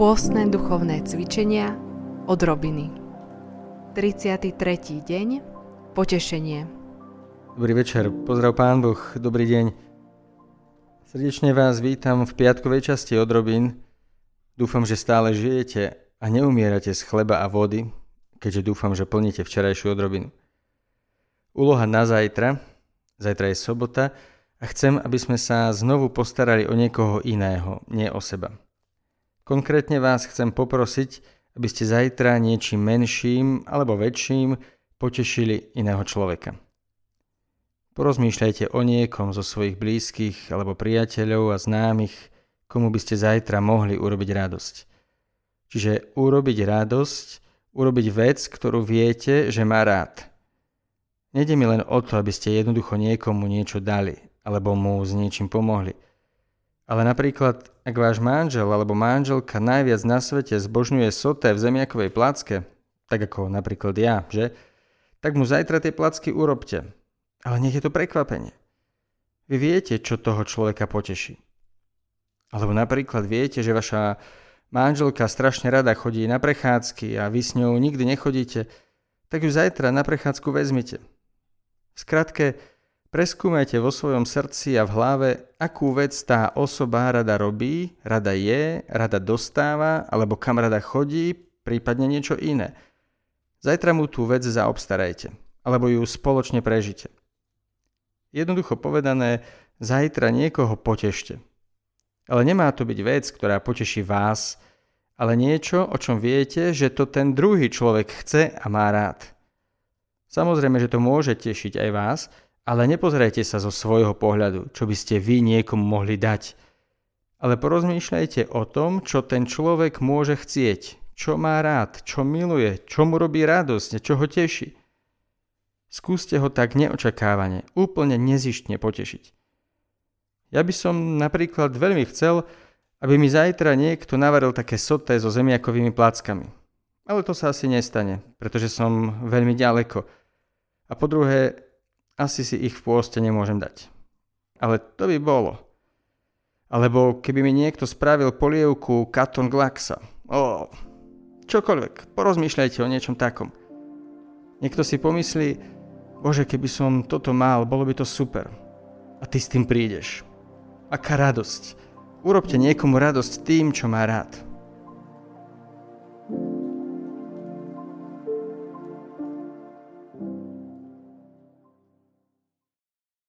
Pôstne duchovné cvičenia od Robiny 33. deň Potešenie Dobrý večer, pozdrav Pán Boh, dobrý deň. Srdečne vás vítam v piatkovej časti od Robín. Dúfam, že stále žijete a neumierate z chleba a vody, keďže dúfam, že plníte včerajšiu odrobinu. Úloha na zajtra, zajtra je sobota a chcem, aby sme sa znovu postarali o niekoho iného, nie o seba. Konkrétne vás chcem poprosiť, aby ste zajtra niečím menším alebo väčším potešili iného človeka. Porozmýšľajte o niekom zo svojich blízkych alebo priateľov a známych, komu by ste zajtra mohli urobiť radosť. Čiže urobiť radosť, urobiť vec, ktorú viete, že má rád. Nede mi len o to, aby ste jednoducho niekomu niečo dali, alebo mu s niečím pomohli – ale napríklad, ak váš manžel alebo manželka najviac na svete zbožňuje soté v zemiakovej placke, tak ako napríklad ja, že? Tak mu zajtra tie placky urobte. Ale nech je to prekvapenie. Vy viete, čo toho človeka poteší. Alebo napríklad viete, že vaša manželka strašne rada chodí na prechádzky a vy s ňou nikdy nechodíte, tak ju zajtra na prechádzku vezmite. Skratke, Preskúmajte vo svojom srdci a v hlave, akú vec tá osoba rada robí, rada je, rada dostáva, alebo kam rada chodí, prípadne niečo iné. Zajtra mu tú vec zaobstarajte, alebo ju spoločne prežite. Jednoducho povedané, zajtra niekoho potešte. Ale nemá to byť vec, ktorá poteší vás, ale niečo, o čom viete, že to ten druhý človek chce a má rád. Samozrejme, že to môže tešiť aj vás, ale nepozerajte sa zo svojho pohľadu, čo by ste vy niekomu mohli dať. Ale porozmýšľajte o tom, čo ten človek môže chcieť, čo má rád, čo miluje, čo mu robí radosť, čo ho teší. Skúste ho tak neočakávane, úplne nezištne potešiť. Ja by som napríklad veľmi chcel, aby mi zajtra niekto navaril také soté so zemiakovými plackami. Ale to sa asi nestane, pretože som veľmi ďaleko. A po druhé, asi si ich v pôste nemôžem dať. Ale to by bolo. Alebo keby mi niekto spravil polievku katon glaxa. O, čokoľvek, porozmýšľajte o niečom takom. Niekto si pomyslí, bože, keby som toto mal, bolo by to super. A ty s tým prídeš. Aká radosť. Urobte niekomu radosť tým, čo má rád.